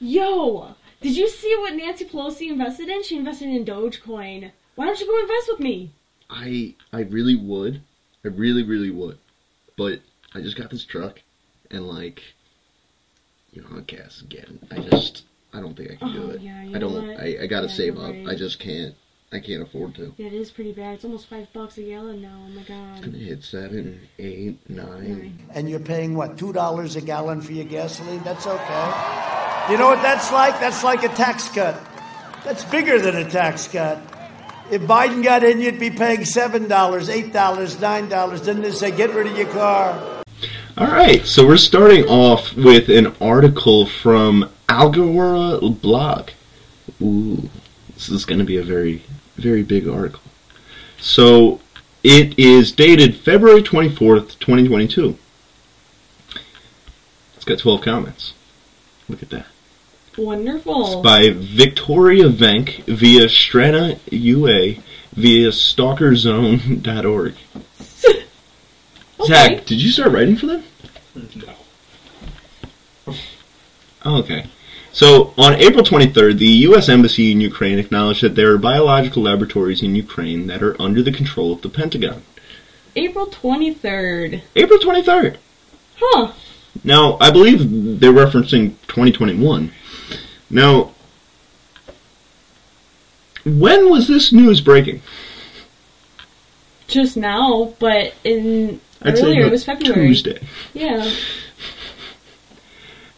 Yo, did you see what Nancy Pelosi invested in? She invested in Dogecoin. Why don't you go invest with me? I I really would. I really really would. But I just got this truck and like you know, on gas again. I just I don't think I can do Oh, it. yeah, you I don't what? I, I gotta Yeah, save up. right. I just can't I can't afford to. Yeah, it is pretty bad. It's almost five bucks a gallon now. Oh my god. It's Gonna god. hit seven, eight, nine. Nine. and you're paying what two dollars a gallon for your gasoline that's okay you know what that's like that's like a tax cut that's bigger than a tax cut if biden got in you'd be paying seven dollars eight dollars nine dollars then they say get rid of your car All right, so we're starting off with an article from Algora blog. Ooh, this is going to be a very, very big article. So it is dated February 24th, 2022. It's got 12 comments. Look at that. Wonderful. It's by Victoria Venk via Strana UA via stalkerzone.org. Okay. Zach, did you start writing for them? No. Oh, okay. So, on April 23rd, the U.S. Embassy in Ukraine acknowledged that there are biological laboratories in Ukraine that are under the control of the Pentagon. April 23rd. April 23rd! Huh. Now, I believe they're referencing 2021. Now, when was this news breaking? Just now, but in I'd earlier it was February. Tuesday. Yeah.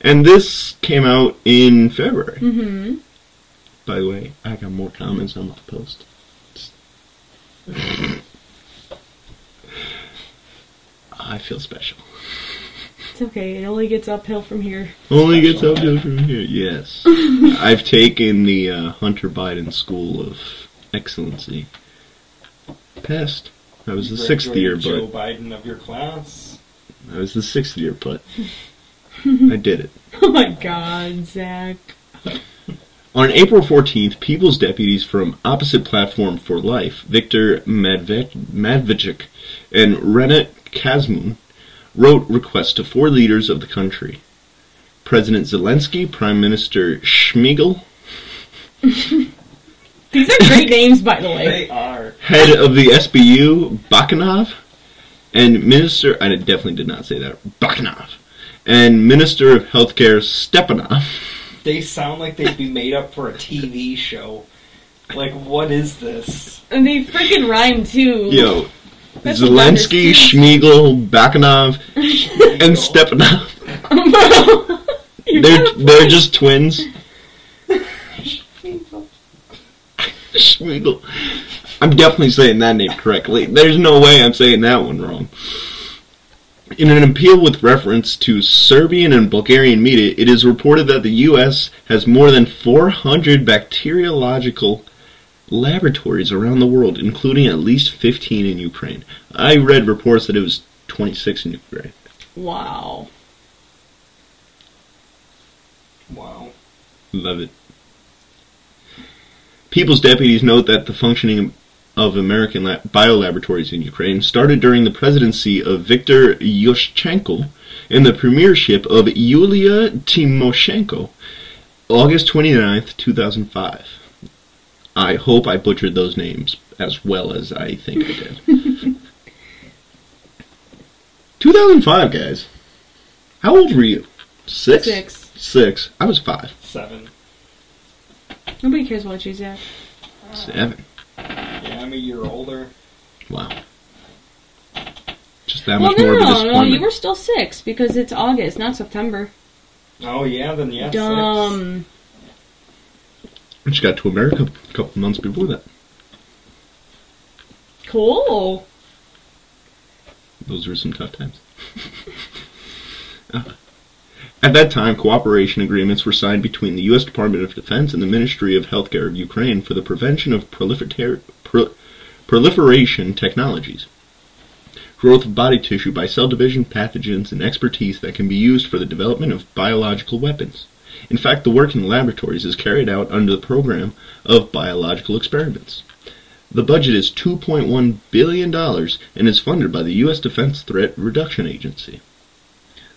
And this came out in February. Mm-hmm. By the way, I got more comments on my post. I feel special. It's okay. It only gets uphill from here. Only gets uphill from here. Yes, I've taken the uh, Hunter Biden School of Excellency. Passed. I was the sixth year, but Joe but Biden of your class. I was the sixth year, but I did it. Oh my god, Zach. On April 14th, People's deputies from Opposite Platform for Life, Viktor Madve- Madvichik and Renat Kazmun, wrote requests to four leaders of the country President Zelensky, Prime Minister Schmigel, These are great names, by the way. They are. head of the SBU, Bakanov, and Minister, I definitely did not say that, Bakanov, and Minister of Healthcare, Stepanov. They sound like they'd be made up for a TV show. Like, what is this? And they freaking rhyme too. Yo, That's what matters, Zelensky. Schmiegel, Bakanov, and Stepanov. They're they're just twins. Schmiegel. I'm definitely saying that name correctly. There's no way I'm saying that one wrong. In an appeal with reference to Serbian and Bulgarian media, it is reported that the U.S. has more than 400 bacteriological laboratories around the world, including at least 15 in Ukraine. I read reports that it was 26 in Ukraine. Wow. Wow. Love it. People's deputies note that the functioning of American la- biolaboratories in Ukraine started during the presidency of Viktor Yushchenko and the premiership of Yulia Tymoshenko, August 29th, 2005. I hope I butchered those names as well as I think I did. 2005, guys. How old were you? Six? Six. Six. I was five. Seven. Nobody cares about you, Zach. Seven. Yeah, I'm a year older. Wow. Just that well, much no, more of a no, no, disappointment. you were still six because it's August, not September. Oh, yeah, then yes. Dumb. I just got to America a couple months before that. Cool. Those were some tough times. Uh, At that time, cooperation agreements were signed between the U.S. Department of Defense and the Ministry of Healthcare of Ukraine for the prevention of prolifer- pro- proliferation technologies, growth of body tissue by cell division, pathogens, and expertise that can be used for the development of biological weapons. In fact, the work in laboratories is carried out under the program of biological experiments. The budget is $2.1 billion and is funded by the U.S. Defense Threat Reduction Agency.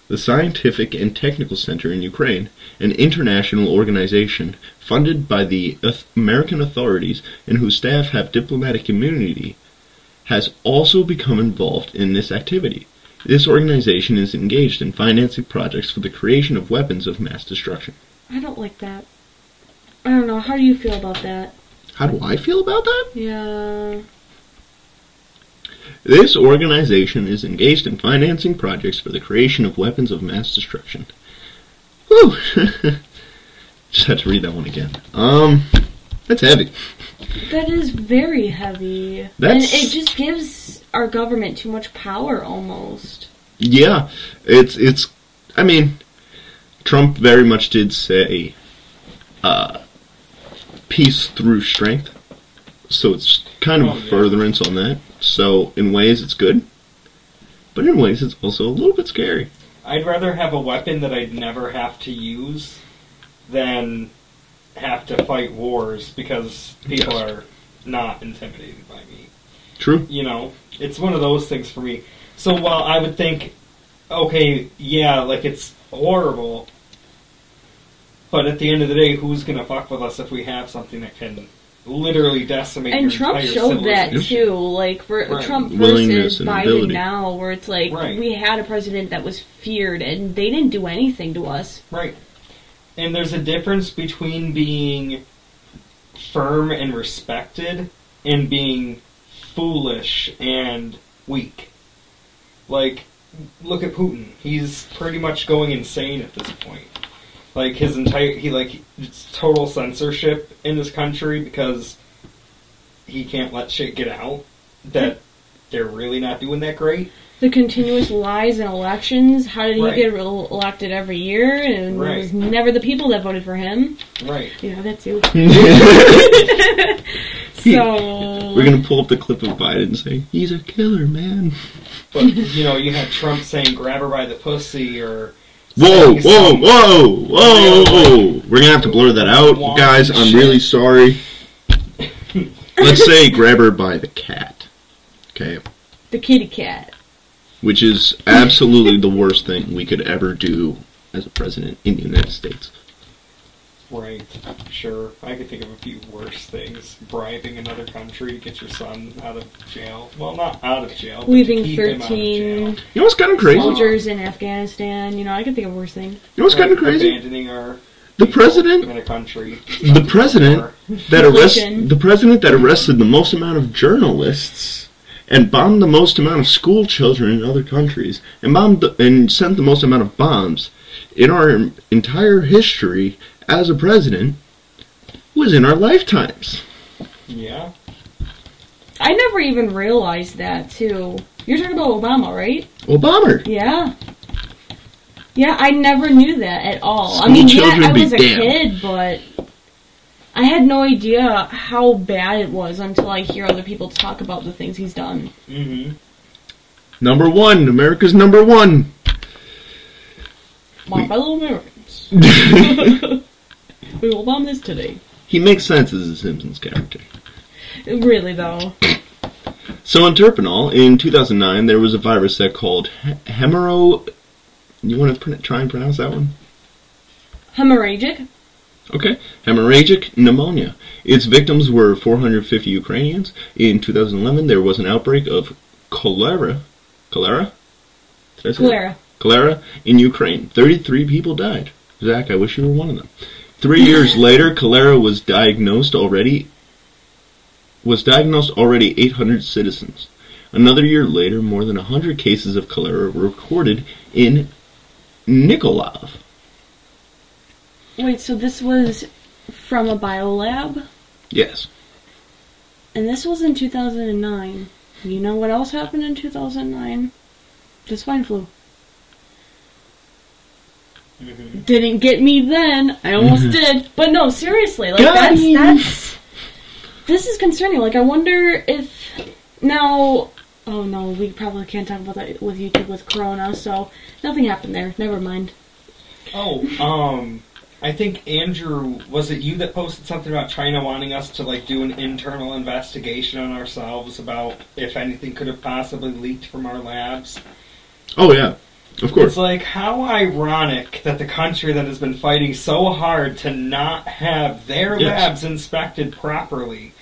the Scientific and Technical Center in Ukraine, an international organization funded by the American authorities and whose staff have diplomatic immunity, has also become involved in this activity. This organization is engaged in financing projects for the creation of weapons of mass destruction. I don't like that. I don't know. How do you feel about that? How do I feel about that? Yeah. This organization is engaged in financing projects for the creation of weapons of mass destruction. Whew. Just had to read that one again. Um, that's heavy. That is very heavy. And it just gives our government too much power almost. Yeah, it's it's. I mean, Trump very much did say, uh, peace through strength. So it's kind of Oh, a yeah. furtherance on that. So in ways it's good, but in ways it's also a little bit scary. I'd rather have a weapon that I'd never have to use than have to fight wars because people Yes. are not intimidated by me. True. You know, it's one of those things for me. So while I would think, okay, yeah, like it's horrible, but at the end of the day, who's gonna fuck with us if we have something that can literally decimate And your Trump entire showed that too, like for Right. Trump versus Biden ability. now, where it's like Right. we had a president that was feared and they didn't do anything to us. Right. And there's a difference between being firm and respected and being foolish and weak. Like, look at Putin. He's pretty much going insane at this point. Like his entire he like it's total censorship in this country because he can't let shit get out that they're really not doing that great. The continuous lies in elections. How did he Right. get re- elected every year? And it Right. was never the people that voted for him. Right. Yeah, that too. We're gonna pull up the clip of Biden saying he's a killer, man. But you know, you had Trump saying grab her by the pussy or Whoa, saying whoa, whoa, whoa, whoa! We're gonna have to blur that out, guys. I'm shit. really sorry. Let's say grab her by the cat. Okay. the kitty cat. which is absolutely the worst thing we could ever do as a president in the United States. Right. Sure. I could think of a few worse things. Bribing another country to get your son out of jail. Well, not out of jail. But Leaving to keep him out of thirteen jail. You know what's kind of crazy? Soldiers in Afghanistan. You know, I could think of worse things. You know what's kind of Right, crazy? Abandoning our The people president- in a country. The president that arrested Inflation. the president that arrested the most amount of journalists and bombed the most amount of school children in other countries and bombed the, and sent the most amount of bombs in our entire history as a president was in our lifetimes. Yeah. I never even realized that too. You're talking about Obama, right? Obama. Yeah. Yeah, I never knew that at all. I School mean, yeah, children I be was a damned. kid, but I had no idea how bad it was until I hear other people talk about the things he's done. Mm-hmm. Number one, America's number one. My fellow Americans. we will bomb this today. He makes sense as a Simpsons character. Really, though. So in Terpenol, in 2009, there was a virus that called he- hemorrho. You want to pr- try and pronounce that one? Hemorrhagic? Okay, hemorrhagic pneumonia. Its victims were 450 Ukrainians. In 2011, there was an outbreak of cholera. Cholera? Did I say that? Cholera. Cholera in Ukraine. 33 people died. Zach, I wish you were one of them. Three years later, cholera was diagnosed already. Was diagnosed already 800 citizens. Another year later, more than 100 cases of cholera were recorded in Nikolov. Wait, so this was from a biolab? Yes. And this was in 2009. You know what else happened in 2009? The swine flu. Mm-hmm. Didn't get me then. I almost did. But no, seriously, like Got that's me. that's this is concerning. Like I wonder if now oh no, we probably can't talk about that with YouTube with Corona, so nothing happened there. Never mind. Oh, um, I think Andrew was it you that posted something about China wanting us to like do an internal investigation on ourselves about if anything could have possibly leaked from our labs. Oh yeah. Of course. It's like how ironic that the country that has been fighting so hard to not have their Yes. labs inspected properly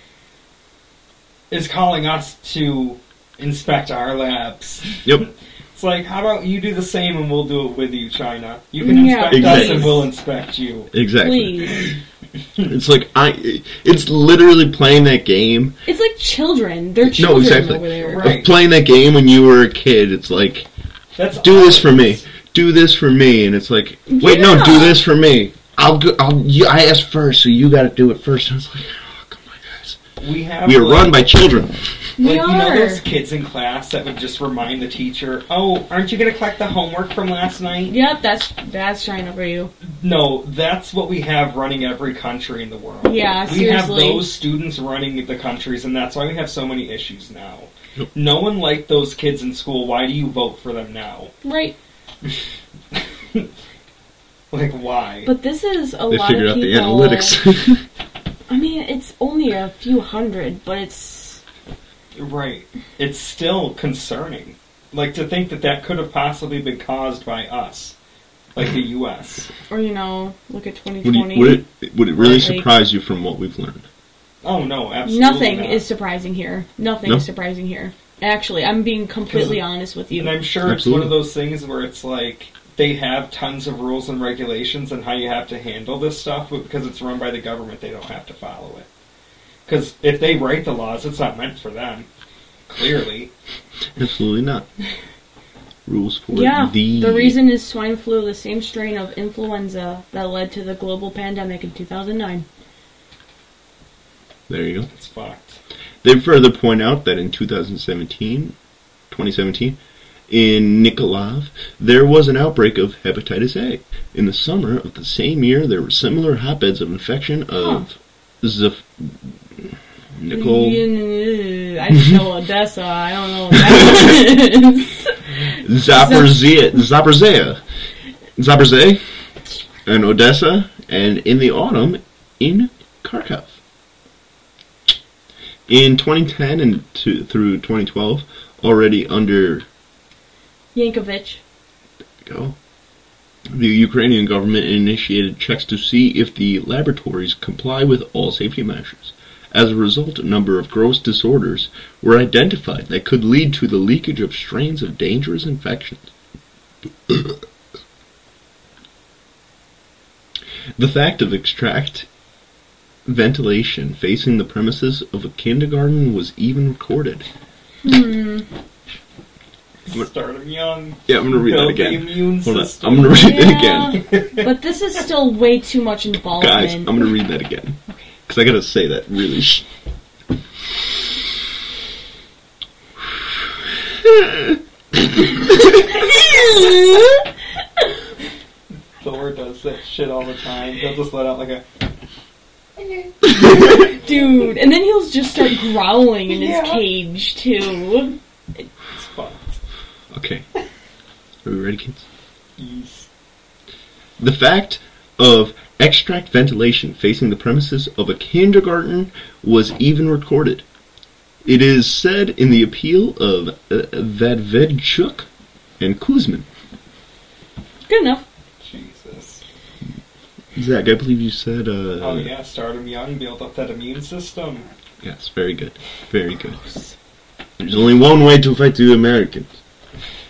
is calling us to inspect our labs. Yep. It's like, how about you do the same and we'll do it with you, China? You can Yeah, inspect us and we'll inspect you. Exactly. Please. It's like I. It's literally playing that game. It's like children. They're No, exactly. over there. Right. Of playing that game when you were a kid. It's like That's do all this for me. Do this for me, and it's like wait, no, do this for me. I'll go. I'll. You, I asked first, so you got to do it first. And it's like, oh, come on, guys. We have We are like, run by children. We like you know are. those kids in class that would just remind the teacher, "Oh, aren't you going to collect the homework from last night?" Yep, that's that's China for you. No, that's what we have running every country in the world. Yeah, we have those students running the countries, and that's why we have so many issues now. Yep. No one liked those kids in school. Why do you vote for them now? Right. Like, why? But this is a They lot figured of out the analytics. I mean, it's only a few hundred, but it's right. It's still concerning. Like, to think that that could have possibly been caused by us. Like the U.S. or you know, look at 2020. you, would it would it really Like- surprise you from what we've learned? Oh, no, absolutely Nothing not. is surprising here. Nothing No? is surprising here. Actually, I'm being completely honest with you. And. I'm sure it's one of those things where it's like they have tons of rules and regulations and how you have to handle this stuff, but because it's run by the government, they don't have to follow it. Because if they write the laws, it's not meant for them. Clearly, Absolutely not. Rules for Yeah, the the reason is swine flu, the same strain of influenza that led to the global pandemic in 2009. There you go. it's fucked. They further point out that in 2017, 2017, in Nikolaev, there was an outbreak of hepatitis A. In the summer of the same year, there were similar hotbeds of infection of Zaf- Nicol I just know Odessa. I don't know what that is. Zaporizhia, Zaporizhia, Zaporizhia, and Odessa, and in the autumn in Kharkov. In 2010 and to, through 2012, already under Yankovic. go. The Ukrainian government initiated checks to see if the laboratories comply with all safety measures. As a result, a number of gross disorders were identified that could lead to the leakage of strains of dangerous infections. the fact of extract ventilation facing the premises of a kindergarten was even recorded. Hmm. Start them young. Yeah, I'm gonna read that again. Hold on. I'm gonna read it Yeah, again. but this is still way too much involvement. Guys, I'm gonna read that again. Because I gotta say that really. Sh- Thor does that shit all the time. He'll just let out like a. Dude, and then he'll just start growling in Yeah. his cage too. It's fucked. okay. Are we ready, kids? Yes. The fact of extract ventilation facing the premises of a kindergarten was even recorded. It is said in the appeal of uh, Vadvedchuk and Kuzmin. Good enough. Jesus. Zach, I believe you said. Uh, Oh yeah, start them young, build up that immune system. Yes, very good. Very good. There's only one way to fight the Americans.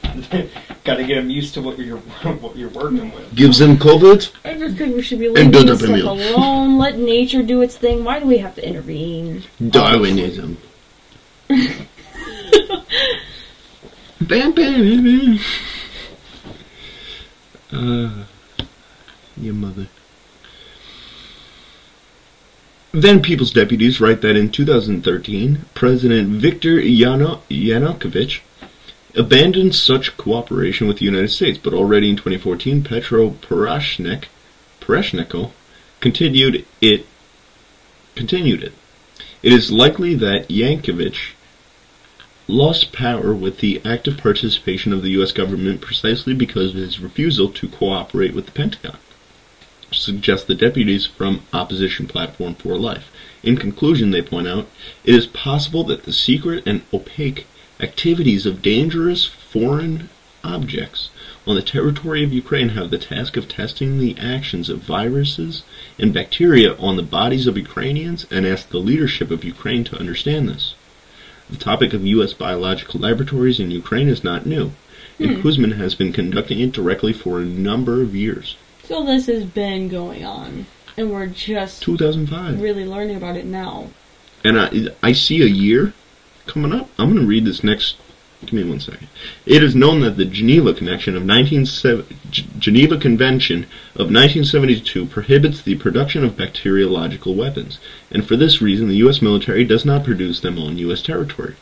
Got to get them used to what you're what you're working with. Gives them COVID. I just think we should be And leaving build this up stuff immune. alone. Let nature do its thing. Why do we have to intervene? Darwinism. bam, bam, bam, bam. Uh, your mother. Then People's Deputies write that in 2013, President Viktor Yano- Yanukovych abandoned such cooperation with the United States, but already in 2014, Petro Poroshenko continued it. Continued it. It is likely that Yankovic lost power with the active participation of the U.S. government precisely because of his refusal to cooperate with the Pentagon. Suggest the deputies from Opposition Platform for Life. In conclusion, they point out, it is possible that the secret and opaque activities of dangerous foreign objects on the territory of Ukraine have the task of testing the actions of viruses and bacteria on the bodies of Ukrainians and ask the leadership of Ukraine to understand this. The topic of U.S. biological laboratories in Ukraine is not new, and Kuzmin has been conducting it directly for a number of years. So this has been going on, and we're just 2005. really learning about it now. And I, I see a year coming up. I'm going to read this next. Give me one second. It is known that the Geneva Connection of 1970, G- Geneva Convention of 1972 prohibits the production of bacteriological weapons, and for this reason, the U.S. military does not produce them on U.S. territory.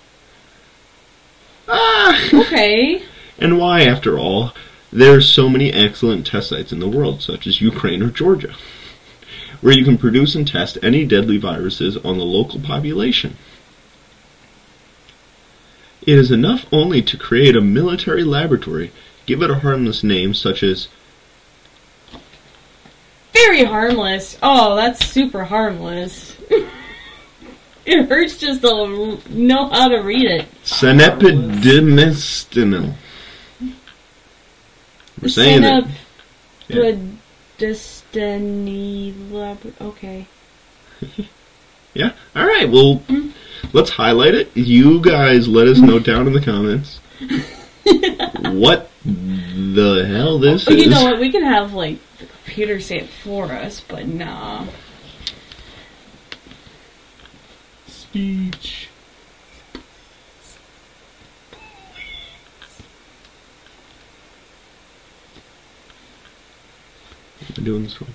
Ah! Okay. And why, after all, there are so many excellent test sites in the world, such as Ukraine or Georgia, where you can produce and test any deadly viruses on the local population. It is enough only to create a military laboratory, give it a harmless name such as Very harmless. Oh, that's super harmless. it hurts just to know how to read it. Senepidemestinil. We're saying it. Yeah. Destiny lab. Okay. Yeah. All right. Well, Mm. let's highlight it. You guys let us know down in the comments what the hell this But is. you know what? We can have like the computer say it for us, but nah. Speech. Doing this wrong.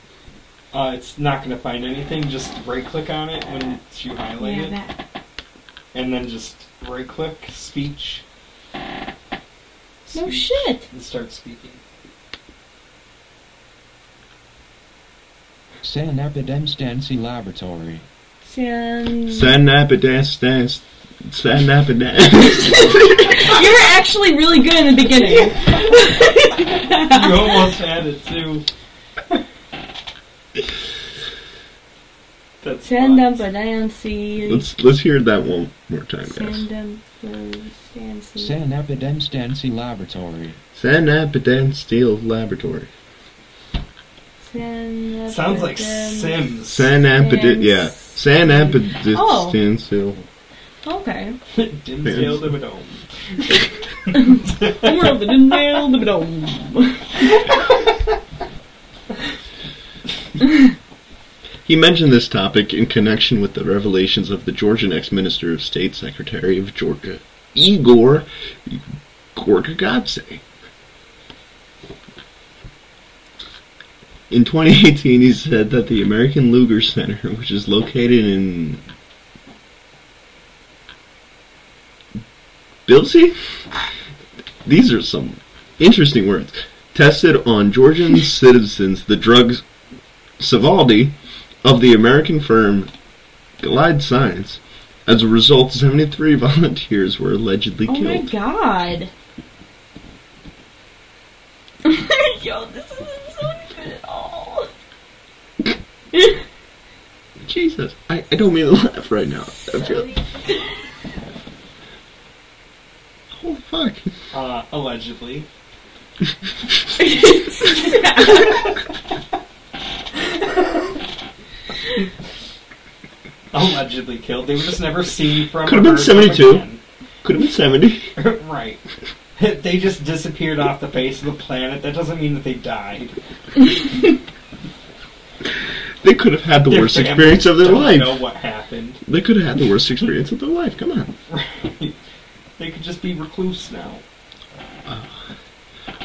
Uh, it's not going to find anything. Just right click on it when you highlight Yeah, it, that. and then just right click speech. No Speech, shit. And start speaking. San Epidemstancy Laboratory. San. Sanapidast. Sanapidast. You were actually really good in the beginning. you almost had it too. That's Sandum fun. Badancy. let's let's hear that one more time, guys. Sandum Badancy. Laboratory. Sanapidast Steel Laboratory. San. Sounds like Sims. Sanapidast. Yeah. Sanapidast Oh. Steel. Okay. Dimsdale to Dome. World in nail the dome. He mentioned this topic in connection with the revelations of the Georgian ex-minister of state secretary of Georgia, Igor Gorgagadze. In 2018, he said that the American Lugar Center, which is located in Bilsey, these are some interesting words, tested on Georgian citizens the drugs Sovaldi of the American firm Gilead Science. As a result, 73 volunteers were allegedly killed. Oh my god. Yo, this isn't so good at all. Jesus, I, I don't mean to laugh right now. I feel, oh fuck. Uh, allegedly. Allegedly killed. They were just never seen from. Been or heard from 72. Could have been 70. right. They just disappeared off the face of the planet. That doesn't mean that they died. They could have had the Their worst experience of their don't life. know what happened. They could have had the worst experience of their life. Come on. They could just be recluse now.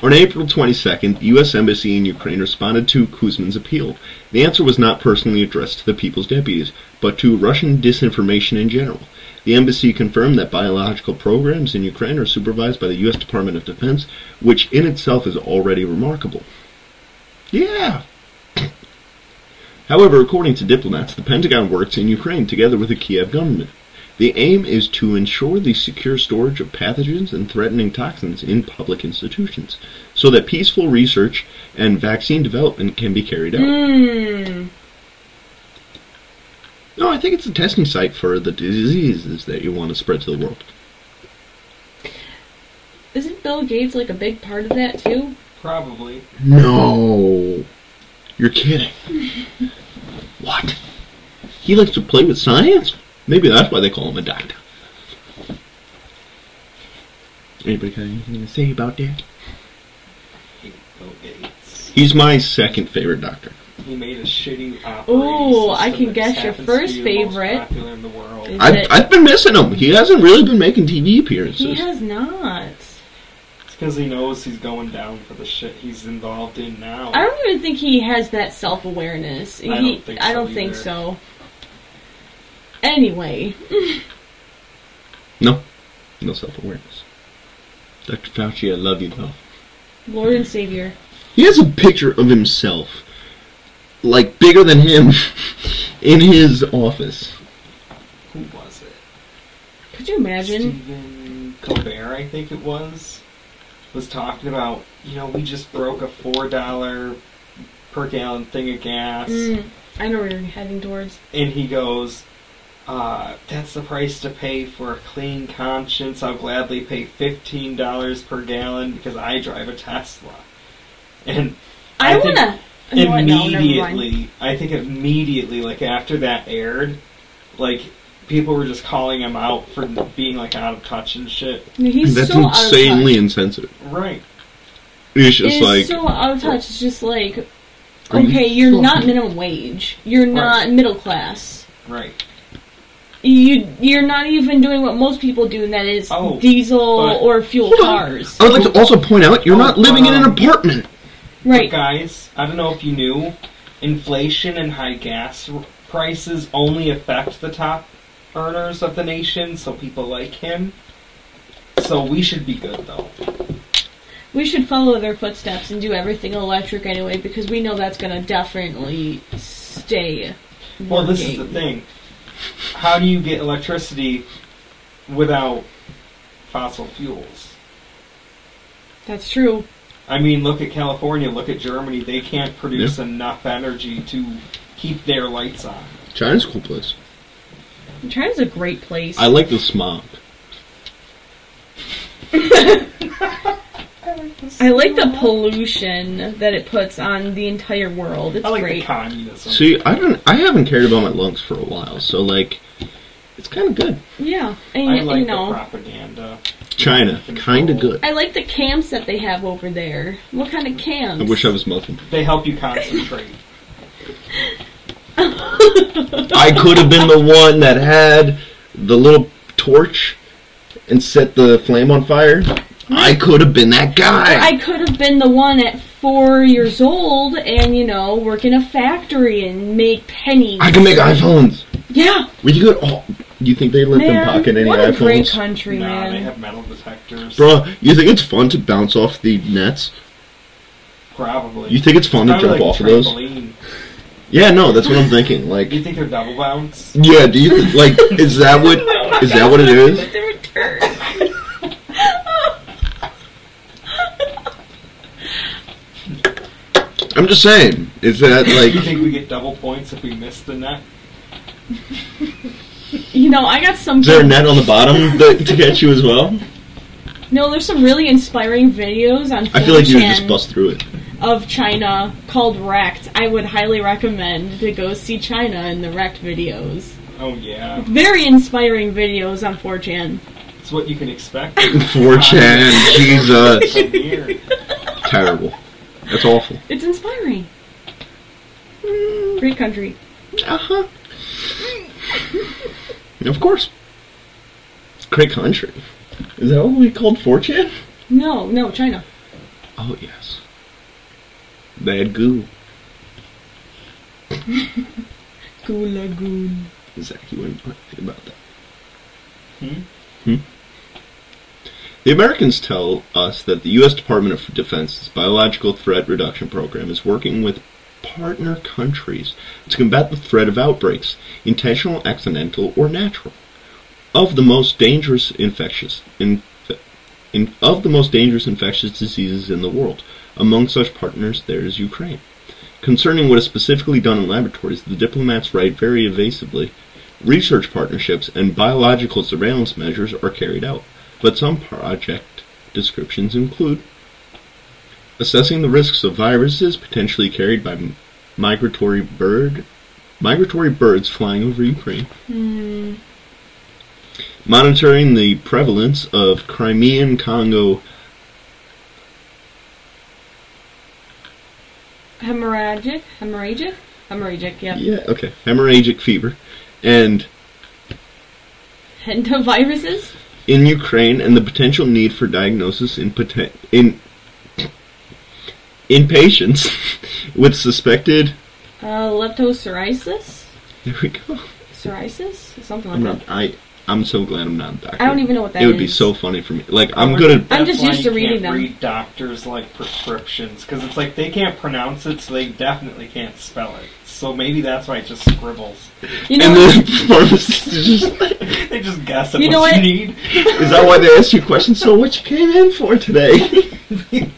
On April 22nd, the U.S. Embassy in Ukraine responded to Kuzmin's appeal. The answer was not personally addressed to the people's deputies, but to Russian disinformation in general. The embassy confirmed that biological programs in Ukraine are supervised by the U.S. Department of Defense, which in itself is already remarkable. Yeah! However, according to diplomats, the Pentagon works in Ukraine together with the Kiev government. The aim is to ensure the secure storage of pathogens and threatening toxins in public institutions, so that peaceful research and vaccine development can be carried out. Hmm. No, I think it's a testing site for the diseases that you want to spread to the world. Isn't Bill Gates like a big part of that too? Probably. No. You're kidding. What? He likes to play with science? Maybe that's why they call him a doctor. Anybody got anything to say about that? Bill Gates. He's my second favorite doctor. He made a shitty operating Ooh, I system can that guess your happens first be the most favorite. popular in the world. Is I've, it- I've been missing him. He hasn't really been making TV appearances. He has not. It's because he knows he's going down for the shit he's involved in now. I don't even think he has that self awareness. I don't think I so don't think either. so. Anyway, No. No self awareness. Dr. Fauci, I love you though. Lord and Savior. He has a picture of himself, like bigger than him, in his office. Who was it? Could you imagine? Stephen Colbert, I think it was, was talking about, you know, we just broke a four dollar per gallon thing of gas, Mm, I know where you're heading towards. and he goes, uh, "That's the price to pay for a clean conscience. I'll gladly pay fifteen dollars per gallon because I drive a Tesla." And I, think wanna. you know no, immediately, I think immediately, like after that aired, like people were just calling him out for being like out of touch and shit. He's That's so insanely insensitive. Right. It's just It's like so out of touch. It's just like, okay, you're not minimum wage. You're not middle class. Right. You you're not even doing what most people do, and that is Oh, diesel or fuel Hold on. cars. I would like to also point out you're Oh, not living in an apartment. Right. But guys, I don't know if you knew, inflation and high gas r- prices only affect the top earners of the nation, so people like him. So we should be good though. We should follow their footsteps and do everything electric anyway, because we know that's gonna definitely stay. Well, this is the working. thing. How do you get electricity without fossil fuels? That's true. I mean, look at California, look at Germany. They can't produce enough energy to keep their lights on. China's a cool place. China's a great place. I like the smog. I like the pollution that it puts on the entire world. It's I like great. the communism. See, I don't. I haven't cared about my lungs for a while, so like, it's kind of good. yeah, and I like you the know, propaganda. China, kind of good. I like the camps that they have over there. What kind of camps? I wish I was Muslim. They help you concentrate. I could have been the one that had the little torch and set the flame on fire. I could have been that guy. I could have been the one at four years old and you know work in a factory and make pennies. I can make iPhones. Yeah, We could. Oh, you think they let them pocket any what a great iPhones? country, nah, man. they have metal detectors. Bruh, you think it's fun to bounce off the nets? Probably. You think it's fun to jump like off of those? Yeah, no, that's what I'm thinking. Like, Do you think they're double bounce? yeah, do you th- like? Is that what? Is that what it is? The return. I'm just saying. Is that like. Do you think we get double points if we miss the net? you know, I got some. Is there a net on the bottom that, to catch you as well? No, there's some really inspiring videos on. I feel like you would just bust through it. of China called Wrecked. I would highly recommend to go see China in the Wrecked videos. Oh yeah, Very inspiring videos on 4chan. it's what you can expect. 4chan, Jesus, terrible. That's awful. It's inspiring. Great country. Uh huh. of course. Great country. Is that what we called 4chan? No, no, China. Oh yes. Bad goo. Goo Lagoon. Zach, you wouldn't know anything about that. Hmm? Hmm? The Americans tell us that the U.S. Department of Defense's Biological Threat Reduction Program is working with partner countries to combat the threat of outbreaks, intentional, accidental, or natural, of the most dangerous infectious in, in, of the most dangerous infectious diseases in the world. Among such partners, there is Ukraine. Concerning what is specifically done in laboratories, the diplomats write very evasively. Research partnerships and biological surveillance measures are carried out, but some project descriptions include assessing the risks of viruses potentially carried by migratory bird migratory birds flying over Ukraine. Hmm. Monitoring the prevalence of Crimean Congo Hemorrhagic? Hemorrhagic? Hemorrhagic, yep. yeah, okay, hemorrhagic fever and Endoviruses? In Ukraine and the potential need for diagnosis in poten- in in patients with suspected Uh, leptosphirosis? there we go. Psoriasis? Something like I'm that. not I I'm so glad I'm not a doctor. I don't even know what that It would be so funny for me. Like I'm Or good at I'm just used to reading can't them. Read doctors like prescriptions because it's like they can't pronounce it, so they definitely can't spell it. So maybe that's why it just scribbles. You know and what? the pharmacist is just like, they just guess at You what, know what? you need. Is that why they ask you questions? So what you came in for today?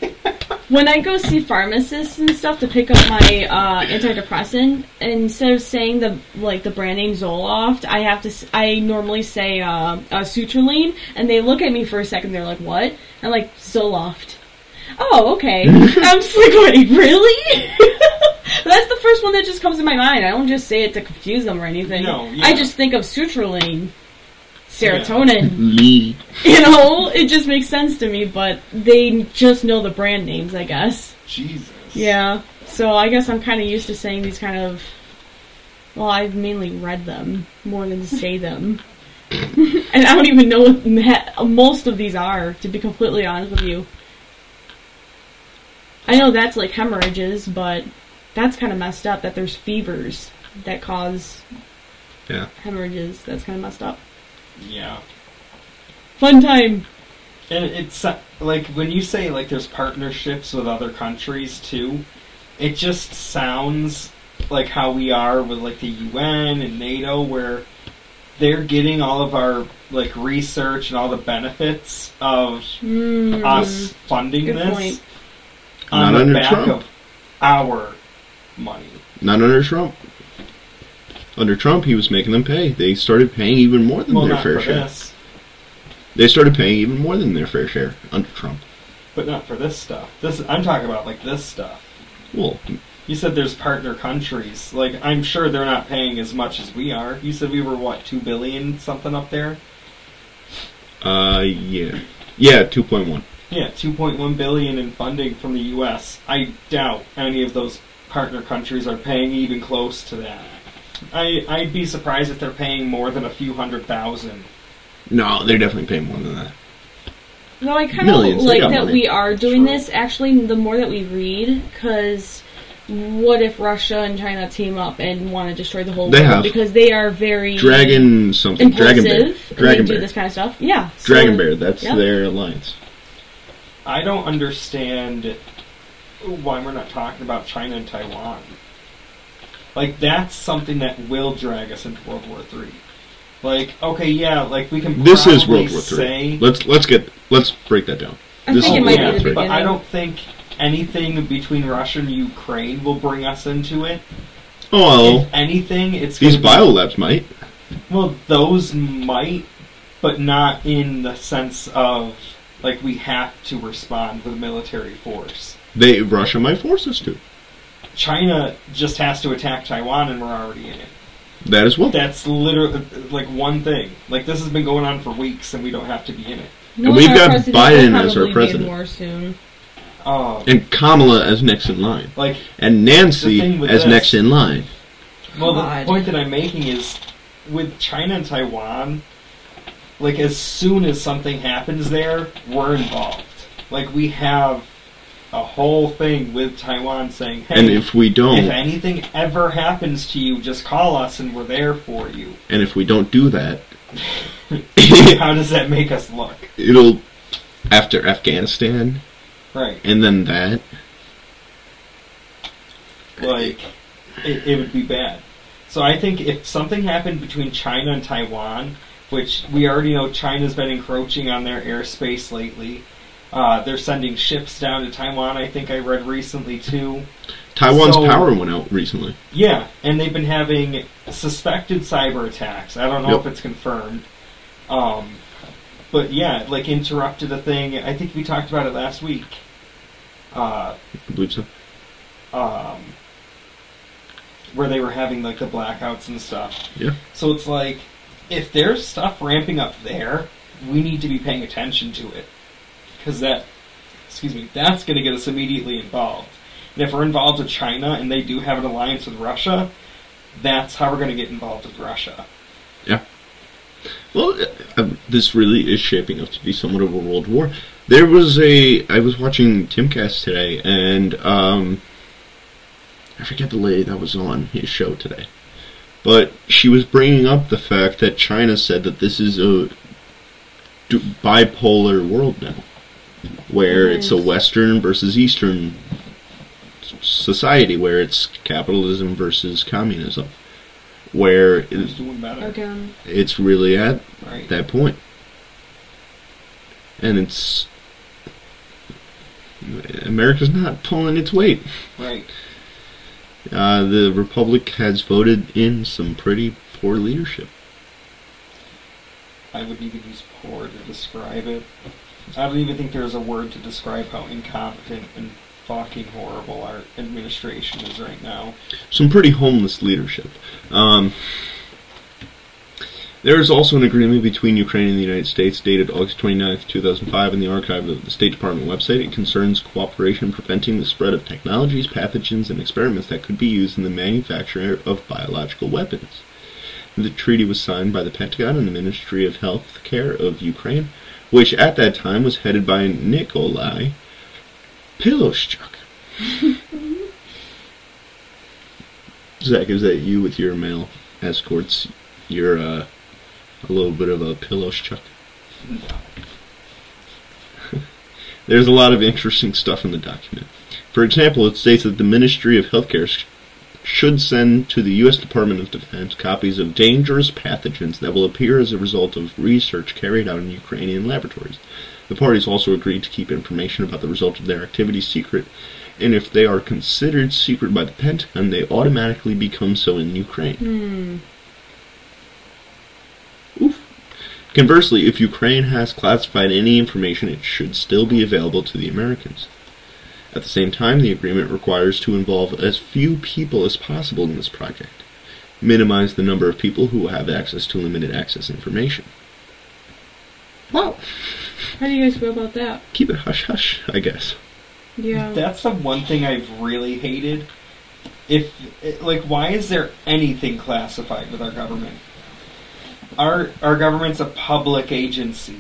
When I go see pharmacists and stuff to pick up my uh, antidepressant, instead of saying the like the brand name Zoloft, I have to. s- I normally say uh, uh, Sertraline, and they look at me for a second. They're like, "What?" I'm like, "Zoloft." Oh, okay. I'm just like, wait, really? That's the first one that just comes to my mind. I don't just say it to confuse them or anything. No, yeah. I just think of Sertraline, serotonin. Lee. You know, it just makes sense to me. But they just know the brand names, I guess. Jesus. Yeah. So I guess I'm kind of used to saying these kind of. Well, I've mainly read them more than say them. and I don't even know what me- most of these are, to be completely honest with you. I know that's like hemorrhages, but that's kind of messed up that there's fevers that cause Yeah. hemorrhages. That's kind of messed up. Yeah. Fun time. And it's uh, like when you say like there's partnerships with other countries too, it just sounds like how we are with like the UN and NATO where they're getting all of our like research and all the benefits of Mm. us funding Good this point. On Not the under back Trump. of our money. Not under Trump. Under Trump, he was making them pay. They started paying even more than Well, their not fair for share. this, They started paying even more than their fair share under Trump. but not for this stuff. This I'm talking about like this stuff. Well, You said there's partner countries. Like I'm sure they're not paying as much as we are. You said we were what two billion something up there. uh, yeah, yeah, two point one. Yeah, 2.1 billion in funding from the U.S. I doubt any of those partner countries are paying even close to that. I I'd be surprised if they're paying more than a few hundred thousand. No, they're definitely paying more than that. No, I kind of like that money. we are doing Sure. this. Actually, the more that we read, because what if Russia and China team up and want to destroy the whole They world? have. Because they are very Dragon something. impulsive. Dragon Bear. Dragon they do Bear. this kind of stuff. Yeah, so- Dragon Bear. That's Yep. their alliance. I don't understand why we're not talking about China and Taiwan. Like that's something that will drag us into World War Three. Like, okay, yeah, like we can. This is probably World War Three. Say, Let's let's get let's break that down. I This think is it might World be War Three. but I don't think anything between Russia and Ukraine will bring us into it. Oh, well, If anything, it's these gonna be- biolabs might. Well, those might, but not in the sense of like we have to respond with military force. They Russia might force us to. China just has to attack Taiwan, and we're already in it. That is what. That's literally like one thing. Like this has been going on for weeks, and we don't have to be in it. No, And we've got Biden as our probably be president. More soon. Um, and Kamala as next in line, like, and Nancy The thing with as this- next in line. well, the God. point that I'm making is with China and Taiwan. Like as soon as something happens there, we're involved. Like we have a whole thing with Taiwan saying, "Hey, And if we don't, if anything ever happens to you, just call us and we're there for you. and if we don't do that, How does that make us look? it'll after Afghanistan Right. and then that. Like, it, it would be bad. So I think if something happened between China and Taiwan, which we already know China's been encroaching on their airspace lately, uh, they're sending ships down to Taiwan, I think I read recently too. Taiwan's So- power went out recently. Yeah, and they've been having suspected cyber attacks. I don't know Yep. if it's confirmed. Um, but yeah, like interrupted a thing. I think we talked about it last week. uh, I believe so. um, where they were having like the blackouts and stuff. Yeah. So it's like, if there's stuff ramping up there, we need to be paying attention to it, because that, excuse me, that's going to get us immediately involved. And if we're involved with China and they do have an alliance with Russia, that's how we're going to get involved with Russia. Yeah. Well, uh, this really is shaping up to be somewhat of a world war. There was a. I was watching Timcast today, and um, I forget the lady that was on his show today, but she was bringing up the fact that China said that this is a bipolar world now, where it's a Western versus Eastern society, where it's capitalism versus communism, where Who's it- doing better? Again. it's really at Right. that point. And it's America's not pulling its weight. Right. Uh, the Republic has voted in some pretty poor leadership. I would even use poor to describe it. I don't even think there's a word to describe how incompetent and fucking horrible our administration is right now. Some pretty homeless leadership. Um, there is also an agreement between Ukraine and the United States dated August 29th, 2005 in the archive of the State Department website. It concerns cooperation preventing the spread of technologies, pathogens, and experiments that could be used in the manufacture of biological weapons. The treaty was signed by the Pentagon and the Ministry of Health Care of Ukraine, which at that time was headed by Nikolai Polishchuk. Zach, is that you with your male escorts? You're uh, a little bit of a pillow No. There's a lot of interesting stuff in the document. For example, it states that the Ministry of Healthcare sh- should send to the U.S. Department of Defense copies of dangerous pathogens that will appear as a result of research carried out in Ukrainian laboratories. The parties also agreed to keep information about the result of their activities secret, and if they are considered secret by the Pentagon, they automatically become so in Ukraine. Hmm. Conversely, if Ukraine has classified any information, it should still be available to the Americans. At the same time, the agreement requires to involve as few people as possible in this project, minimize the number of people who have access to limited access information. Well, How do you guys feel about that? keep it hush hush, I guess. Yeah. That's the one thing I've really hated. If like, why is there anything classified with our government? Our our government's a public agency.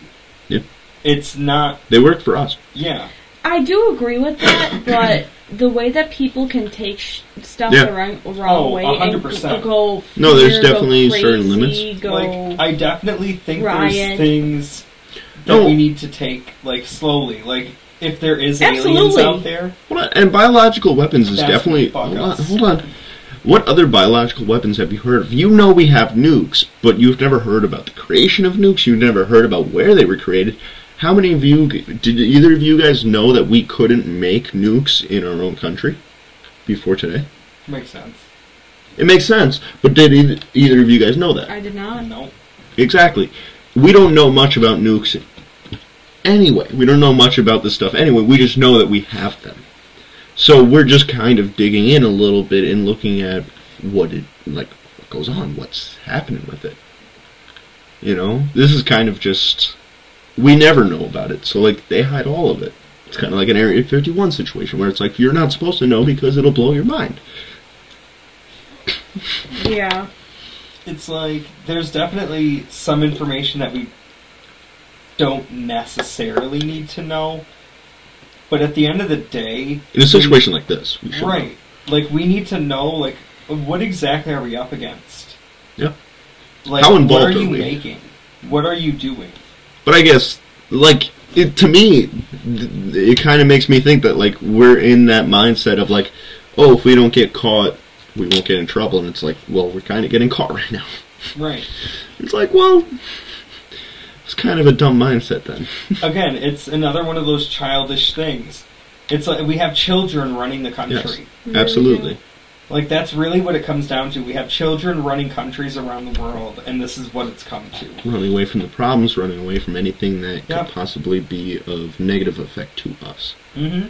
Yep. It's not. They work for us. Yeah. I do agree with that, but the way that people can take sh- stuff Yeah. the wrong, wrong Oh, way a hundred and percent. go No, there's fear, go definitely certain crazy, limits. Go, Like, I definitely think riot. there's things that No. we need to take like slowly. Like, if there is aliens Absolutely. out there, Hold on, and biological weapons is That's definitely. fuck Hold on, us. hold on. What other biological weapons have you heard of? You know we have nukes, but you've never heard about the creation of nukes. You've never heard about where they were created. How many of you did either of you guys know that we couldn't make nukes in our own country before today? makes sense. It makes sense, but did either, either of you guys know that? I did not. No. Exactly. We don't know much about nukes anyway. We don't know much about this stuff anyway. We just know that we have them. So we're just kind of digging in a little bit and looking at what it like what goes on, what's happening with it. You know, this is kind of just we never know about it. So like they hide all of it. It's kind of like an Area 51 situation where it's like you're not supposed to know because it'll blow your mind. Yeah. It's like there's definitely some information that we don't necessarily need to know. But at the end of the day, In a situation like this, we should know. right? Like we need to know like what exactly are we up against? Yeah. Like How what involved are are you we? making? What are you doing? But I guess, like, it, to me, th- it kind of makes me think that, like, we're in that mindset of, like, oh, if we don't get caught, we won't get in trouble. And it's like, well, we're kind of getting caught right now. Right. It's like, well, it's kind of a dumb mindset then. Again, it's another one of those childish things. It's like we have children running the country. Really Absolutely. Like that's really what it comes down to. We have children running countries around the world, and this is what it's come to. Running away from the problems, running away from anything that Yeah. could possibly be of negative effect to us. Mm-hmm.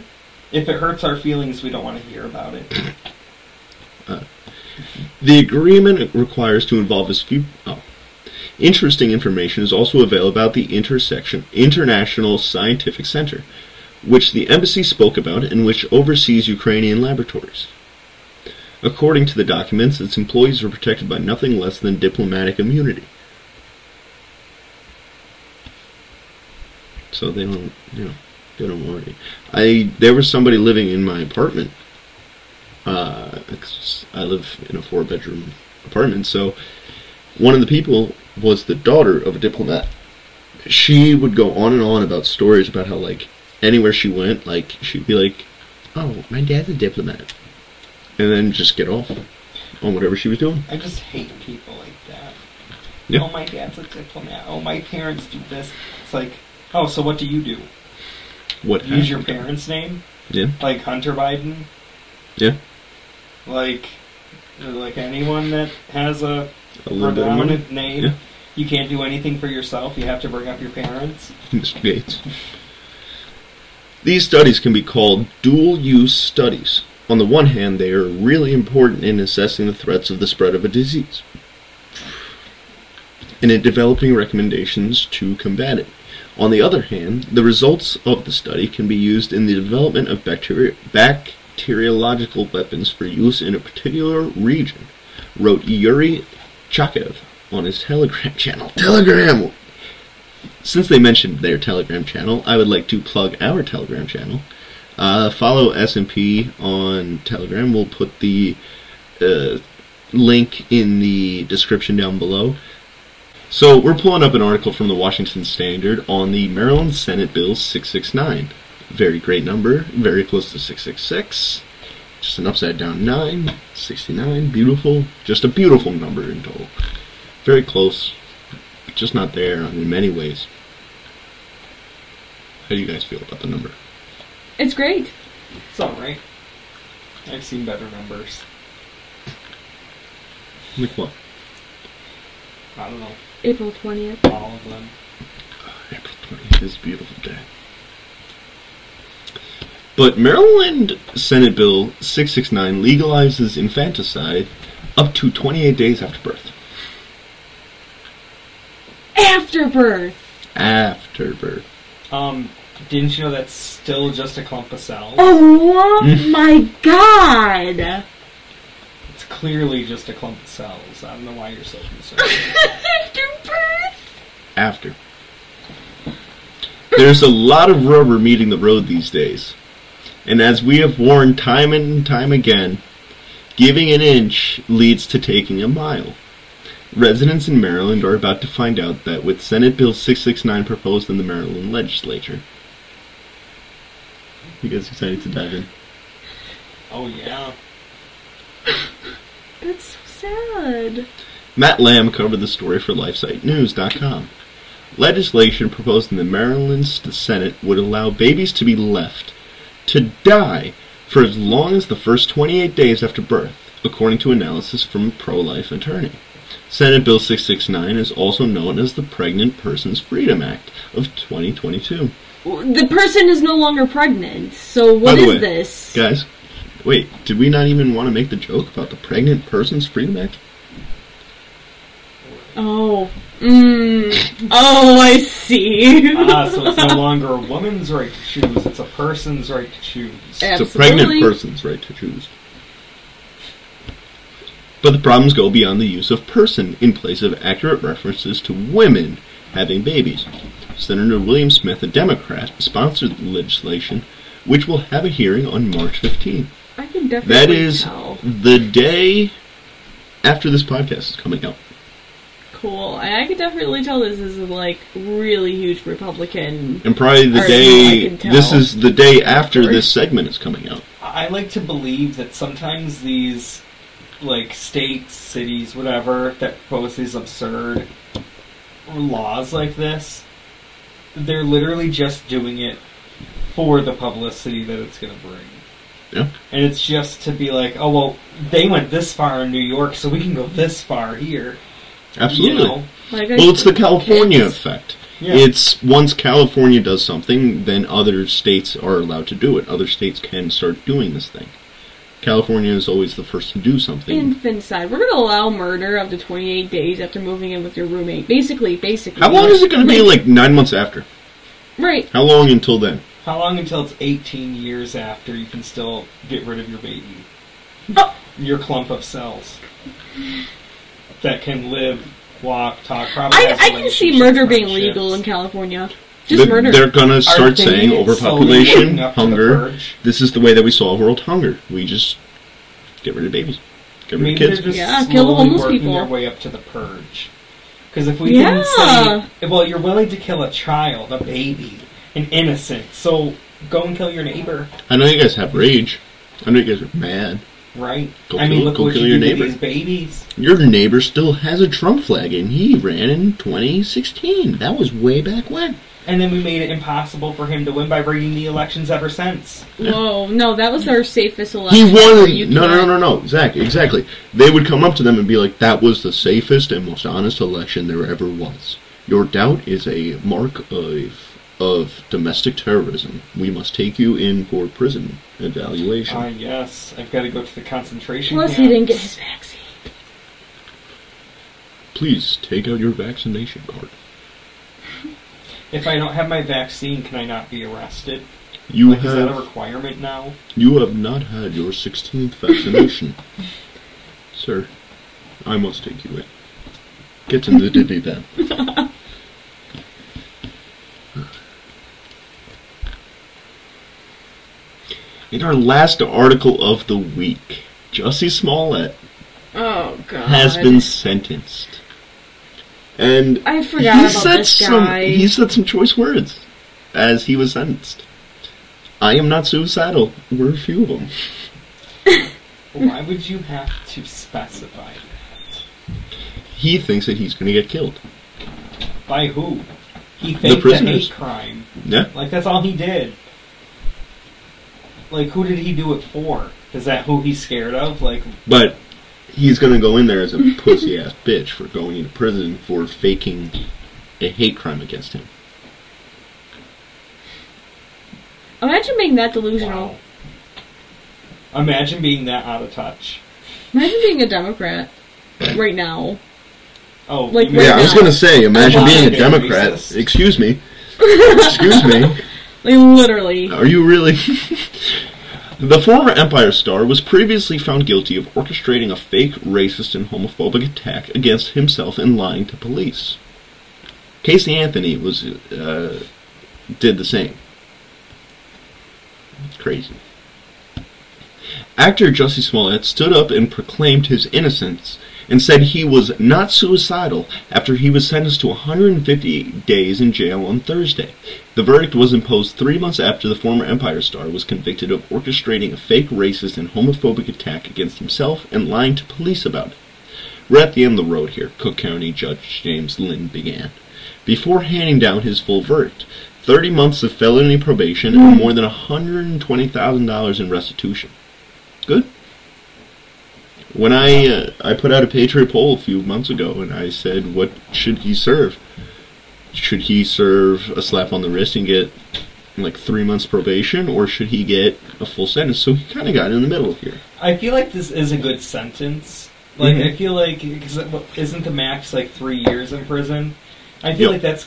If it hurts our feelings, we don't want to hear about it. The agreement requires to involve as few. Oh. Interesting information is also available about the intersection International Scientific Center, which the embassy spoke about and which oversees Ukrainian laboratories. According to the documents, its employees are protected by nothing less than diplomatic immunity. So they don't, you know, they don't worry. I there was somebody living in my apartment uh, I live in a four bedroom apartment, so one of the people was the daughter of a diplomat. She would go on and on about stories about how, like, anywhere she went, like, she'd be like, oh, my dad's a diplomat. And then just get off on whatever she was doing. I just hate people like that. Yeah. Oh, my dad's a diplomat. Oh, my parents do this. It's like, oh, so what do you do? What Use your parents' name? Yeah. Like Hunter Biden? Yeah. Like, like anyone that has a A little bit of money. name. Yeah. You can't do anything for yourself. You have to bring up your parents. Mr. Gates. These studies can be called dual use studies. On the one hand, they are really important in assessing the threats of the spread of a disease and in developing recommendations to combat it. On the other hand, the results of the study can be used in the development of bacteri- bacteriological weapons for use in a particular region, wrote Yuri Chakav on his Telegram channel. Telegram! Since they mentioned their Telegram channel, I would like to plug our Telegram channel. Uh, follow SMP on Telegram. We'll put the uh, link in the description down below. So we're pulling up an article from the Washington Standard on the Maryland Senate Bill 669. Very great number, very close to 666. Just an upside down 9, 69, beautiful. Just a beautiful number in total. Very close, just not there in many ways. How do you guys feel about the number? It's great. It's alright. I've seen better numbers. Like what? I don't know. April 20th. All of them. April 20th is a beautiful day. But Maryland Senate Bill 669 legalizes infanticide up to 28 days after birth. After birth. After birth. Um, didn't you know that's still just a clump of cells? Oh my god! It's clearly just a clump of cells. I don't know why you're so concerned. After birth? After. There's a lot of rubber meeting the road these days. And as we have warned time and time again, giving an inch leads to taking a mile. Residents in Maryland are about to find out that with Senate Bill 669 proposed in the Maryland legislature. You guys excited to dive in? oh yeah. That's so sad. Matt Lamb covered the story for LifeSiteNews.com. Legislation proposed in the Maryland Senate would allow babies to be left to die for as long as the first 28 days after birth, according to analysis from a pro-life attorney. Senate Bill 669 is also known as the Pregnant Persons Freedom Act of 2022. The person is no longer pregnant, so what is way, this? Guys, wait, did we not even want to make the joke about the Pregnant Persons Freedom Act? Oh. Mm. Oh, I see. Ah, so it's no longer a woman's right to choose, it's a person's right to choose. Eh. It's a pregnant person's right to choose. But the problems go beyond the use of person in place of accurate references to women having babies. Senator William Smith, a Democrat, sponsored the legislation, which will have a hearing on March 15th. I can definitely That is tell. the day after this podcast is coming out. Cool. And I could definitely tell this is a, like really huge Republican. And probably the day, I can tell. this is the day after Or- this segment is coming out. I like to believe that sometimes these, like, states, cities, whatever, that propose these absurd laws like this, they're literally just doing it for the publicity that it's going to bring. Yeah. And it's just to be like, oh, well, they went this far in New York, so we can go this far here. Absolutely. You know? Like, Well, it's the California kids. effect. Yeah. It's once California does something, then other states are allowed to do it. Other states can start doing this thing. California is always the first to do something. Infanticide. We're gonna allow murder up to 28 days after moving in with your roommate. Basically, basically. How long is it going to be? Like nine months after. Right. How long until then? How long until it's 18 years after you can still get rid of your baby? Oh. Your clump of cells that can live, walk, talk. Probably I, I can see murder being legal in California. Just Th- murder. They're going to start saying overpopulation, working up to the hunger. This is the way that we solve world hunger. We just get rid of babies, get rid Maybe of kids. just Yeah, kill the homeless working people. their way up to the purge. Because if we Yeah. can say, well, you're willing to kill a child, a baby, an innocent, so go and kill your neighbor, I know you guys have rage. I know you guys are mad. Right? Go I mean, kill- look go what kill you your do to neighbor. these babies. Your neighbor still has a Trump flag, and he ran in 2016. That was way back when. And then we made it impossible for him to win by rigging the elections ever since. Whoa, no, that was our safest election. He election. won. You No, no, can't- no, no, no. Exactly, exactly. They would come up to them and be like, "That was the safest and most honest election there ever was. Your doubt is a mark of of domestic terrorism. We must take you in for prison evaluation." Ah, yes, I've got to go to the concentration Plus, camp. he didn't get his vaccine. Please take out your vaccination card. If I don't have my vaccine, can I not be arrested? You like, is that a requirement now? you have not had your 16th vaccination, sir. I must take you in. Get in the divvy then. In our last article of the week, Jussie Smollett Oh god. has been sentenced. And I forgot he about said this some guy. he said some choice words as he was sentenced. I am not suicidal. Were a few of them. Why would you have to specify that? He thinks that he's going to get killed. By who? He faked a prisoners. hate crime. Yeah. Like that's all he did. Like who did he do it for? Is that who he's scared of? Like But he's going to go in there as a pussy ass bitch for going into prison for faking a hate crime against him. Imagine being that delusional. wow. Imagine being that out of touch. Imagine being a Democrat right now. Oh, Like, you right yeah, I was going to say, imagine being a Democrat. Excuse me. Excuse me. Literally. Are you really? the former Empire star was previously found guilty of orchestrating a fake racist and homophobic attack against himself and lying to police. Casey Anthony was uh, did the same. Crazy. Actor Jussie Smollett stood up and proclaimed his innocence and said he was not suicidal after he was sentenced to 150 days in jail on Thursday. The verdict was imposed three months after the former Empire star was convicted of orchestrating a fake racist and homophobic attack against himself and lying to police about it. We're at the end of the road here, Cook County Judge James Linn began. Before handing down his full verdict, 30 months of felony probation and more than $120,000 in restitution. Good. When I uh, I put out a Patriot poll a few months ago, and I said, "What should he serve? Should he serve a slap on the wrist and get like three months probation, or should he get a full sentence?" So he kind of got in the middle here. I feel like this is a good sentence. Like Mhm. I feel like cause it- what- isn't the max like three years in prison? I feel Yep. like that's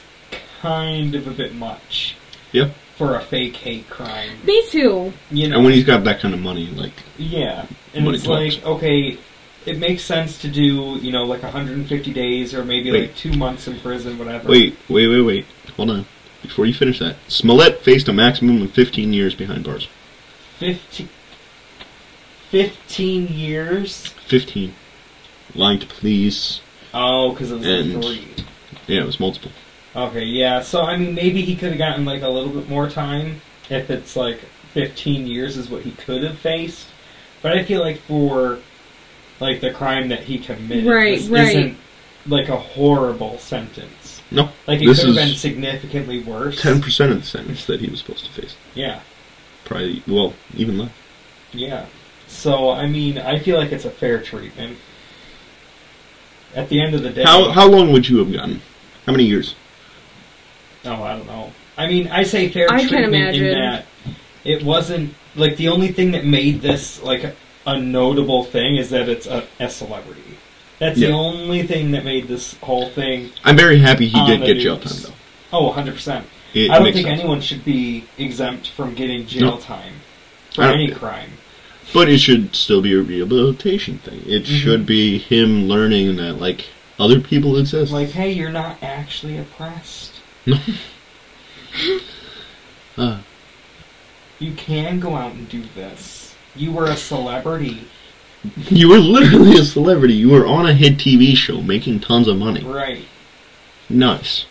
kind of a bit much. Yep. For a fake hate crime, Me too. you know. And when he's got that kind of money, like yeah, and it's talks. like okay, it makes sense to do you know like 150 days or maybe Wait. like two months in prison, whatever. Wait, wait, wait, wait. Hold on. Before you finish that, Smollett faced a maximum of 15 years behind bars. 15, 15 years. 15. Lying to police. Oh, because it was And- like three. Yeah, it was multiple. Okay, yeah. So I mean, maybe he could have gotten like a little bit more time if it's like 15 years is what he could have faced. But I feel like for like the crime that he committed, Right, this right. isn't like a horrible sentence. No. Like it This could have been significantly worse. 10% of the sentence that he was supposed to face. Yeah, Probably, well, even less. yeah. So I mean, I feel like it's a fair treatment. At the end of the day, How, how long would you have gotten? How many years? Oh, I don't know. I mean, I say fair I can treatment in that it wasn't like the only thing that made this like a, notable thing is that it's a, a celebrity. That's Yeah. the only thing that made this whole thing. I'm very happy he did get jail time Oh, 100 percent. I don't think sense. anyone should be exempt from getting jail No. time for any crime. But it should still be a rehabilitation thing. It Mhm. should be him learning that like other people exist. Like, hey, you're not actually oppressed. No. Uh, You can go out and do this. You were a celebrity, you were literally a celebrity. You were on a hit TV show making tons of money. right? Nice.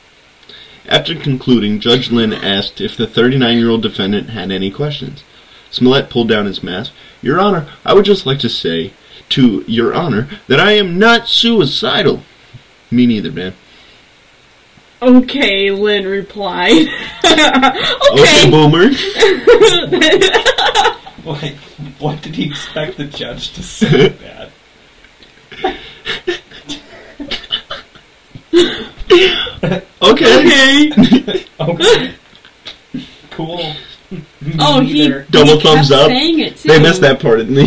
After concluding, Judge Linn asked if the 39 year old defendant had any questions. Smollett pulled down his mask. Your Honor, I would just like to say to Your Honor that I am not suicidal. Me neither, man. Okay, Linn replied. Okay, okay. boomer. Like, what did he expect the judge to say that? Okay. okay. Okay. cool. Oh, he, neither. he Double kept thumbs up. Saying it too. They missed that part, didn't they?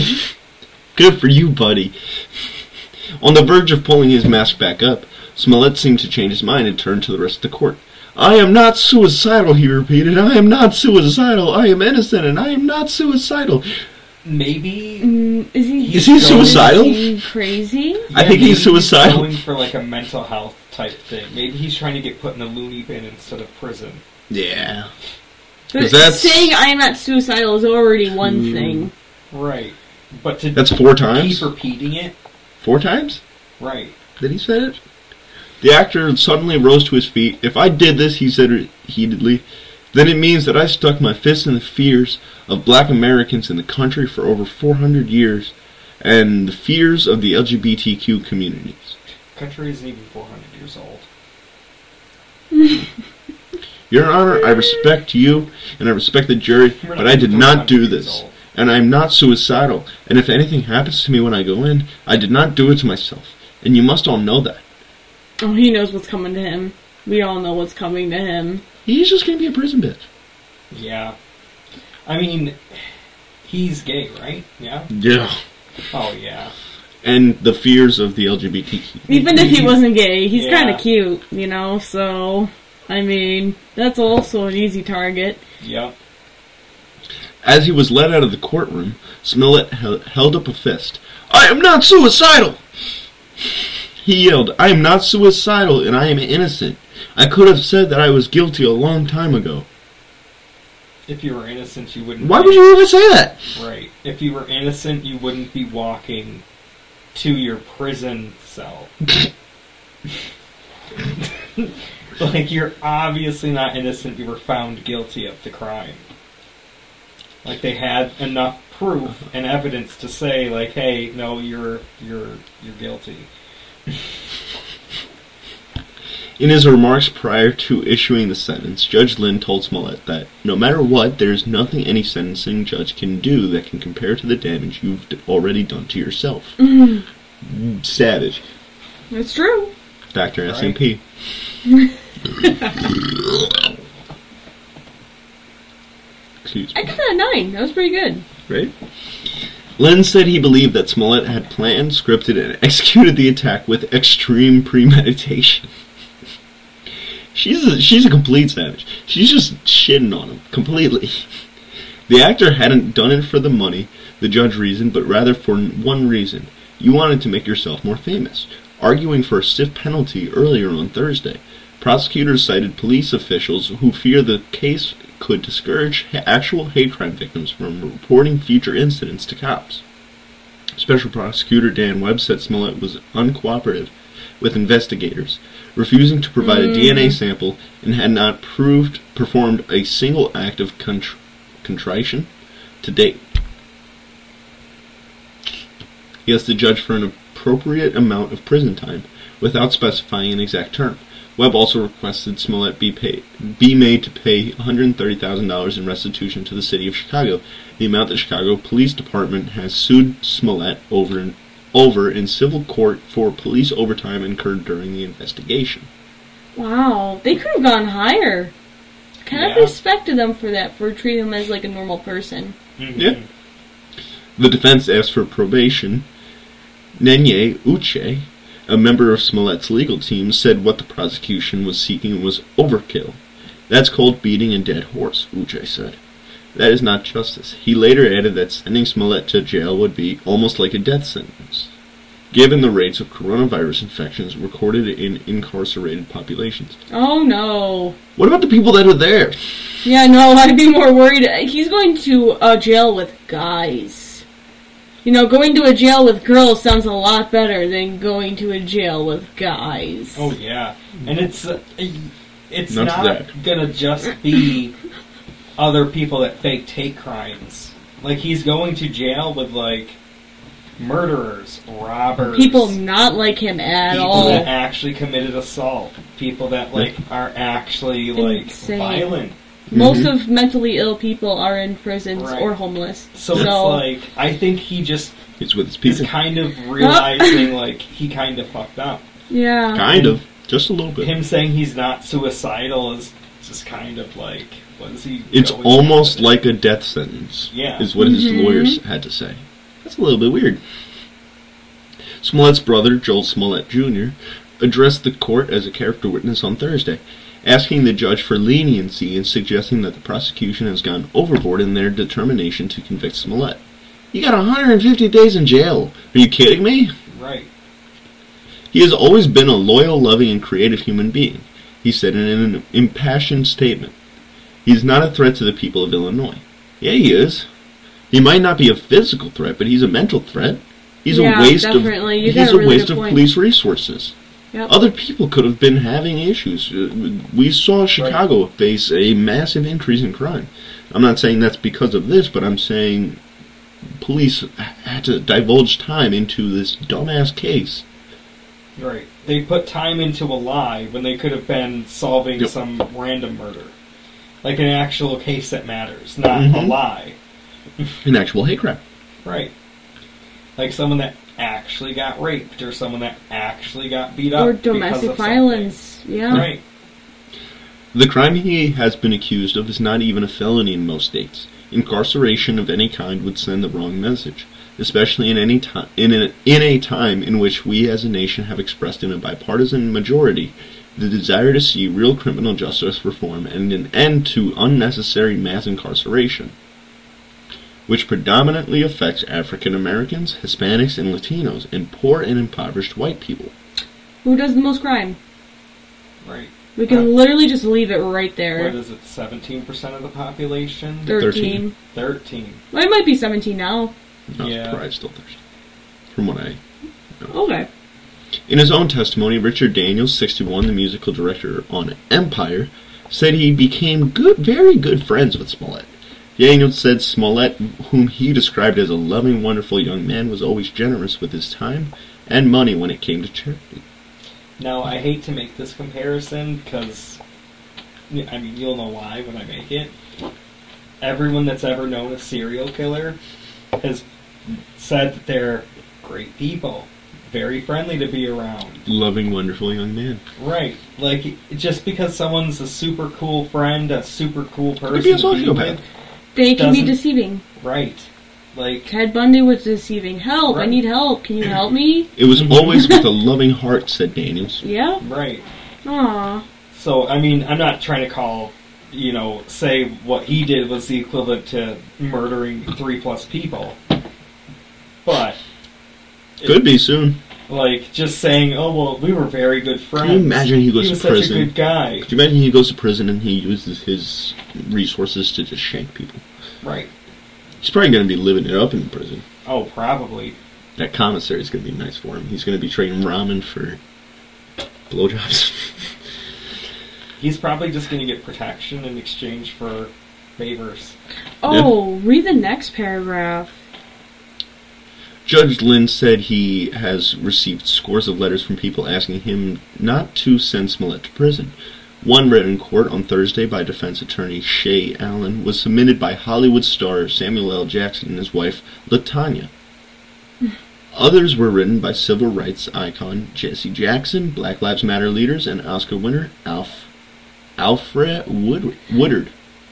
Good for you, buddy. On the verge of pulling his mask back up, Smollett seemed to change his mind and turned to the rest of the court. I am not suicidal, he repeated. I am not suicidal. I am innocent, and I am not suicidal. Maybe. Mm, is he? Is he suicidal? going Crazy. I think maybe he's suicidal. He's going for like a mental health type thing. Maybe he's trying to get put in a loony bin instead of prison. Yeah. But 'Cause that's- saying I am not suicidal is already one Mm. thing. Right. But to That's four times? keep repeating it. Four times? Right. Did he say it? The actor suddenly rose to his feet. If I did this, he said heatedly, then it means that I stuck my fist in the fears of black Americans in the country for over 400 years and the fears of the LGBTQ communities. Country isn't even 400 years old. Your Honor, I respect you and I respect the jury, but I did not do this. And I am not suicidal. And if anything happens to me when I go in, I did not do it to myself. And you must all know that. Oh, he knows what's coming to him. We all know what's coming to him. He's just gonna be a prison bitch. Yeah. I mean, he's gay, right? Yeah? Yeah. Oh, yeah. And the fears of the LGBTQ. Even if he wasn't gay, he's Yeah. kind of cute, you know. So, I mean, that's also an easy target. Yep. As he was led out of the courtroom, Smollett held up a fist. I am not suicidal! He yelled, I am not suicidal and I am innocent. I could have said that I was guilty a long time ago. If you were innocent, you wouldn't. Why be- would you even say that? Right. If you were innocent, you wouldn't be walking to your prison cell. like, you're obviously not innocent. You were found guilty of the crime. Like, they had enough proof and evidence to say, like, hey, no, you're you're you're guilty. In his remarks prior to issuing the sentence, Judge Linn told Smollett that no matter what, there is nothing any sentencing judge can do that can compare to the damage you've d- already done to yourself. Mm-hmm. Savage. It's true. Dr. Right. SMP. Excuse I me. got that a nine. That was pretty good. Right? Linn said he believed that Smollett had planned, scripted, and executed the attack with extreme premeditation. she's a, she's a complete savage. She's just shitting on him completely. The actor hadn't done it for the money, the judge reasoned, but rather for one reason. You wanted to make yourself more famous. Arguing for a stiff penalty earlier on Thursday, prosecutors cited police officials who fear the case could discourage actual hate crime victims from reporting future incidents to cops. Special Prosecutor Dan Webb said Smollett was uncooperative with investigators, refusing to provide a hmm. DNA sample and had not proved performed a single act of contr- contrition to date. He asked the judge for an appropriate amount of prison time without specifying an exact term. Webb also requested Smollett be paid, be made to pay $130,000 in restitution to the city of Chicago, the amount the Chicago Police Department has sued Smollett over in, over in civil court for police overtime incurred during the investigation. Wow, they could have gone higher. kind of respected them for that, for treating him as like a normal person. Mm-hmm. Yeah. The defense asked for probation. Nenye Uche, a member of Smollett's legal team, said what the prosecution was seeking was overkill. That's called beating a dead horse, Uche said. That is not justice. He later added that sending Smollett to jail would be almost like a death sentence, given the rates of coronavirus infections recorded in incarcerated populations. Oh no. What about the people that are there? Yeah, no, I'd be more worried. He's going to a jail with guys. You know, going to a jail with girls sounds a lot better than going to a jail with guys. Oh yeah, and it's uh, it's Not not that. gonna just be other people that fake take crimes. Like he's going to jail with like murderers, robbers, People not like him at all. people all. that actually committed assault, people that like are actually like Insane. violent. Most of mentally ill people are in prisons Right. or homeless. So, it's like I think he just It's with his is people. kind of realizing like he kind of fucked up. yeah. Kind of. Just a little bit. Him saying he's not suicidal is just kind of like what is he? It's almost with? like a death sentence. Yeah. Is what his Mhm. lawyers had to say. That's a little bit weird. Smollett's brother, Joel Smollett Jr., addressed the court as a character witness on Thursday, asking the judge for leniency and suggesting that the prosecution has gone overboard in their determination to convict Smollett. You got 150 days in jail. Are you kidding me? right. He has always been a loyal, loving, and creative human being, he said in an impassioned statement. He is not a threat to the people of Illinois. Yeah, he is. He might not be a physical threat, but he's a mental threat. He's Yeah, a waste definitely. You of got he's a a really waste of point. police resources. Yep. Other people could have been having issues. Uh, We saw Chicago face a massive increase in crime. I'm not saying that's because of this, but I'm saying police had to divulge time into this dumbass case. Right. They put time into a lie when they could have been solving Yep. some random murder. Like an actual case that matters, not a Mhm. lie. An actual hate crime. Right. Like someone that actually got raped or someone that actually got beat up. Or domestic violence. Yeah. Right. The crime he has been accused of is not even a felony in most states. Incarceration of any kind would send the wrong message, especially in any time in a, in a time in which we as a nation have expressed in a bipartisan majority the desire to see real criminal justice reform and an end to unnecessary mass incarceration, which predominantly affects African Americans, Hispanics, and Latinos, and poor and impoverished white people. Who does the most crime? Right. We can Uh, literally just leave it right there. What is it? Seventeen percent of the population. 13. Thirteen. Well, it might be 17 now. No, Yeah. probably still thirsty. From what I Okay. In his own testimony, Richard Daniels, 61, the musical director on Empire, said he became good, very good friends with Smollett. Daniels said Smollett, whom he described as a loving, wonderful young man, was always generous with his time and money when it came to charity. Now I hate to make this comparison because I mean you'll know why when I make it. Everyone that's ever known a serial killer has said that they're great people, very friendly to be around. Loving, wonderful young man. Right. Like, just because someone's a super cool friend, a super cool person be a sociopath. With, They can be deceiving. right. Like, Ted Bundy was deceiving. Help! I need help. Can you help me? It was always with a loving heart, said Daniels. Yeah. right. Aw. So, I mean, I'm not trying to call, you know, say what he did was the equivalent to murdering three plus people. But, Could be soon. Like, just saying, oh, well, we were very good friends. Can you imagine he goes he was to such a good guy. Could you imagine he goes to prison and he uses his resources to just shank people? Right. He's probably going to be living it up in prison. Oh, probably. That commissary is going to be nice for him. He's going to be trading ramen for blowjobs. He's probably just going to get protection in exchange for favors. Oh, read the next paragraph. Judge Linn said he has received scores of letters from people asking him not to send Smollett to prison. One read in court on Thursday by defense attorney Shay Allen was submitted by Hollywood star Samuel L. Jackson and his wife, Latanya. Others were written by civil rights icon Jesse Jackson, Black Lives Matter leaders, and Oscar winner Alf Alfred Wood- Woodard.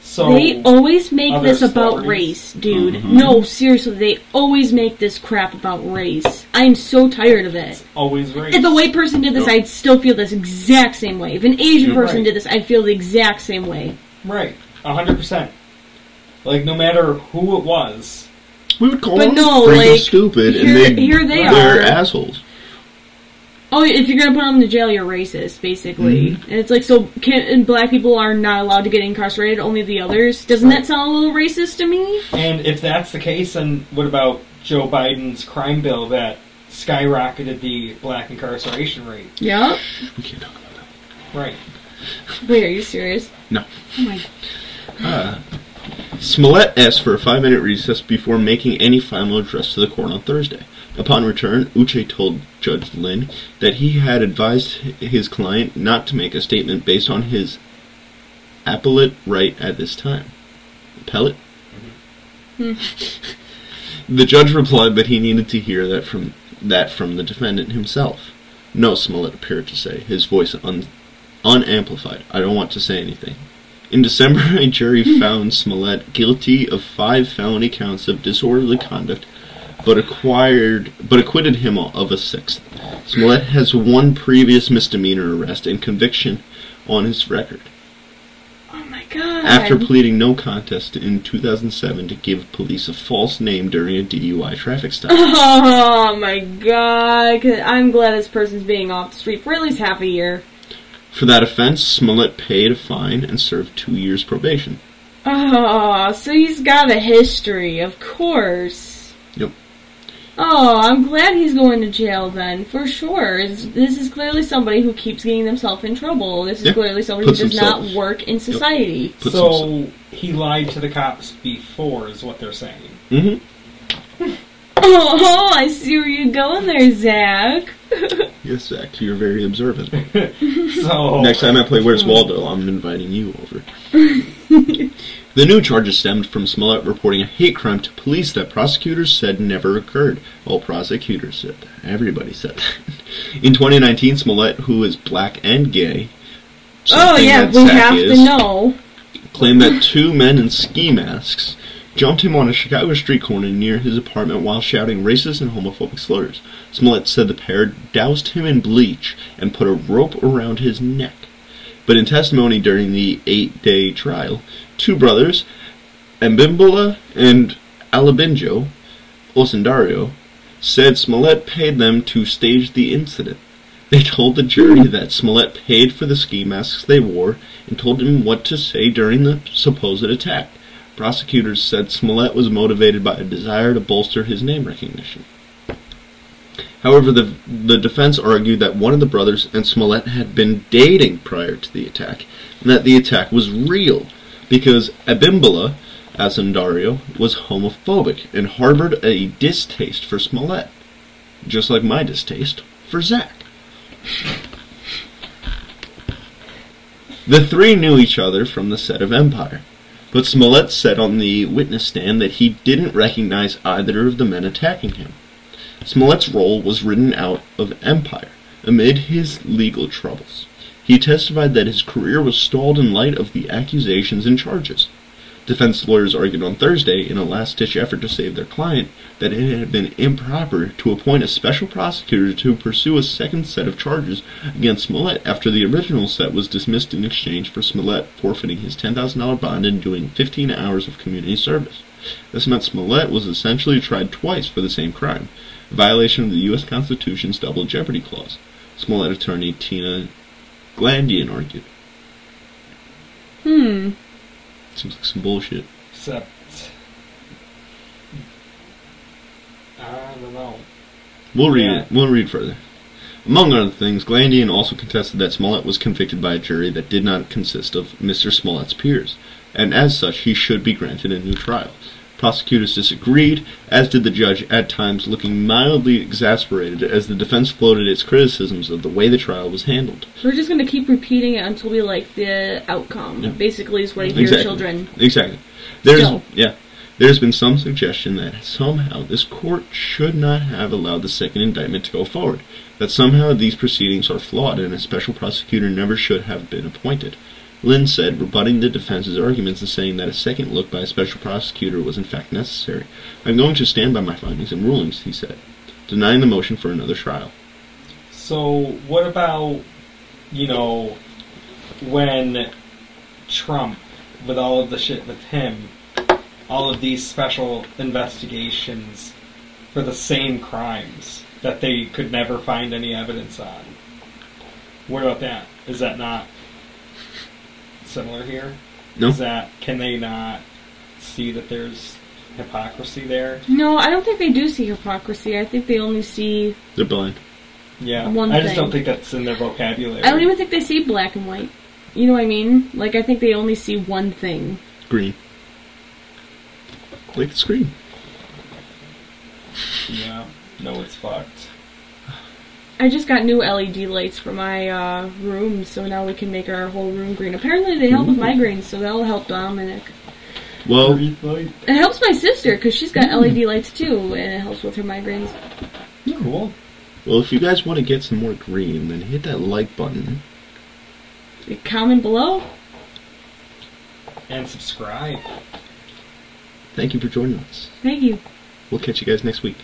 So they always make other this about race, dude. Mhm. No, seriously, they always make this crap about race. I'm so tired of it. always race. If a white person did this, Yep. I'd still feel this exact same way. If an Asian You're person right. did this, I'd feel the exact same way. Right, a hundred percent. Like no matter who it was, We would call But them no, like, stupid, here- and they here they are. they're are. assholes. Oh, if you're gonna put them in jail, you're racist, basically. Mm-hmm. And it's like, so can, and black people are not allowed to get incarcerated, only the others. Doesn't that sound a little racist to me? and if that's the case, then what about Joe Biden's crime bill that skyrocketed the black incarceration rate? Yep. We can't talk about that. Right. Wait, are you serious? No. Oh my. Uh, Smollett asked for a five-minute recess before making any final address to the court on Thursday. Upon return, Uche told Judge Linn that he had advised his client not to make a statement based on his appellate right at this time. Appellate? Mm-hmm. the judge replied that he needed to hear that from that from the defendant himself. No, Smollett appeared to say, his voice un, unamplified. I don't want to say anything. In December, a jury hmm. found Smollett guilty of five felony counts of disorderly conduct, but acquired but acquitted him of a sixth. Smollett has one previous misdemeanor arrest and conviction on his record. Oh my god. After pleading no contest in 2007 to give police a false name during a DUI traffic stop. Oh my god. I'm glad this person's being off the street for at least half a year. For that offense, Smollett paid a fine and served two years probation. Oh, so he's got a history, of course. Yep. Oh, I'm glad he's going to jail then, for sure. It's- This is clearly somebody who keeps getting themselves in trouble. This is Yeah. clearly somebody Puts who does himself- not work in society. Puts so he lied to the cops before, is what they're saying. Mm-hmm. Oh, I see where you're going there, Zach. Yes, Zach, you're very observant. So Next time I play Where's Waldo, I'm inviting you over. The new charges stemmed from Smollett reporting a hate crime to police that prosecutors said never occurred. Well, prosecutors said that. Everybody said that. In 2019, Smollett, who is black and gay, Oh yeah, we have is, to know. claimed that two men in ski masks jumped him on a Chicago street corner near his apartment while shouting racist and homophobic slurs. Smollett said the pair doused him in bleach and put a rope around his neck. But in testimony during the eight-day trial, two brothers, Abimbola and Olabinjo Osundairo, said Smollett paid them to stage the incident. They told the jury that Smollett paid for the ski masks they wore and told him what to say during the supposed attack. Prosecutors said Smollett was motivated by a desire to bolster his name recognition. However, the, the defense argued that one of the brothers and Smollett had been dating prior to the attack, and that the attack was real, because Abimbola Dario, was homophobic and harbored a distaste for Smollett, just like my distaste for Zach. The three knew each other from the set of Empire, but Smollett said on the witness stand that he didn't recognize either of the men attacking him. Smollett's role was written out of Empire amid his legal troubles. He testified that his career was stalled in light of the accusations and charges. Defense lawyers argued on Thursday, in a last-ditch effort to save their client, that it had been improper to appoint a special prosecutor to pursue a second set of charges against Smollett after the original set was dismissed in exchange for Smollett forfeiting his $10,000 bond and doing 15 hours of community service. This meant Smollett was essentially tried twice for the same crime, a violation of the U.S. Constitution's Double Jeopardy Clause. Smollett attorney Tina Glandian argued. Hmm. Seems like some bullshit. Except, I don't know. We'll read Yeah. it. We'll read further. Among other things, Glandian also contested that Smollett was convicted by a jury that did not consist of Mr. Smollett's peers, and as such, he should be granted a new trial. Prosecutors disagreed, as did the judge, at times looking mildly exasperated as the defense floated its criticisms of the way the trial was handled. We're just gonna keep repeating it until we like the outcome. Yeah. Basically, is what I hear Exactly. children. Exactly. There's Still. yeah. There's been some suggestion that somehow this court should not have allowed the second indictment to go forward. That somehow these proceedings are flawed and a special prosecutor never should have been appointed. Linn said, rebutting the defense's arguments and saying that a second look by a special prosecutor was in fact necessary. I'm going to stand by my findings and rulings, he said, denying the motion for another trial. So, what about, you know, when Trump, with all of the shit with him, all of these special investigations for the same crimes that they could never find any evidence on? What about that? Is that not similar here? No. Is that, can they not see that there's hypocrisy there? No, I don't think they do see hypocrisy. I think they only see. They're blind. Yeah. One I just thing. don't think that's in their vocabulary. I don't even think they see black and white. You know what I mean? Like I think they only see one thing. Green. Like the screen. Yeah. No, it's fucked. I just got new LED lights for my uh, room, so now we can make our whole room green. Apparently, they help with migraines, so that'll help Dominic. Well, It helps my sister because she's got LED lights too, and it helps with her migraines. Cool. well, if you guys want to get some more green, then hit that like button. Comment below. And subscribe. Thank you for joining us. Thank you. We'll catch you guys next week.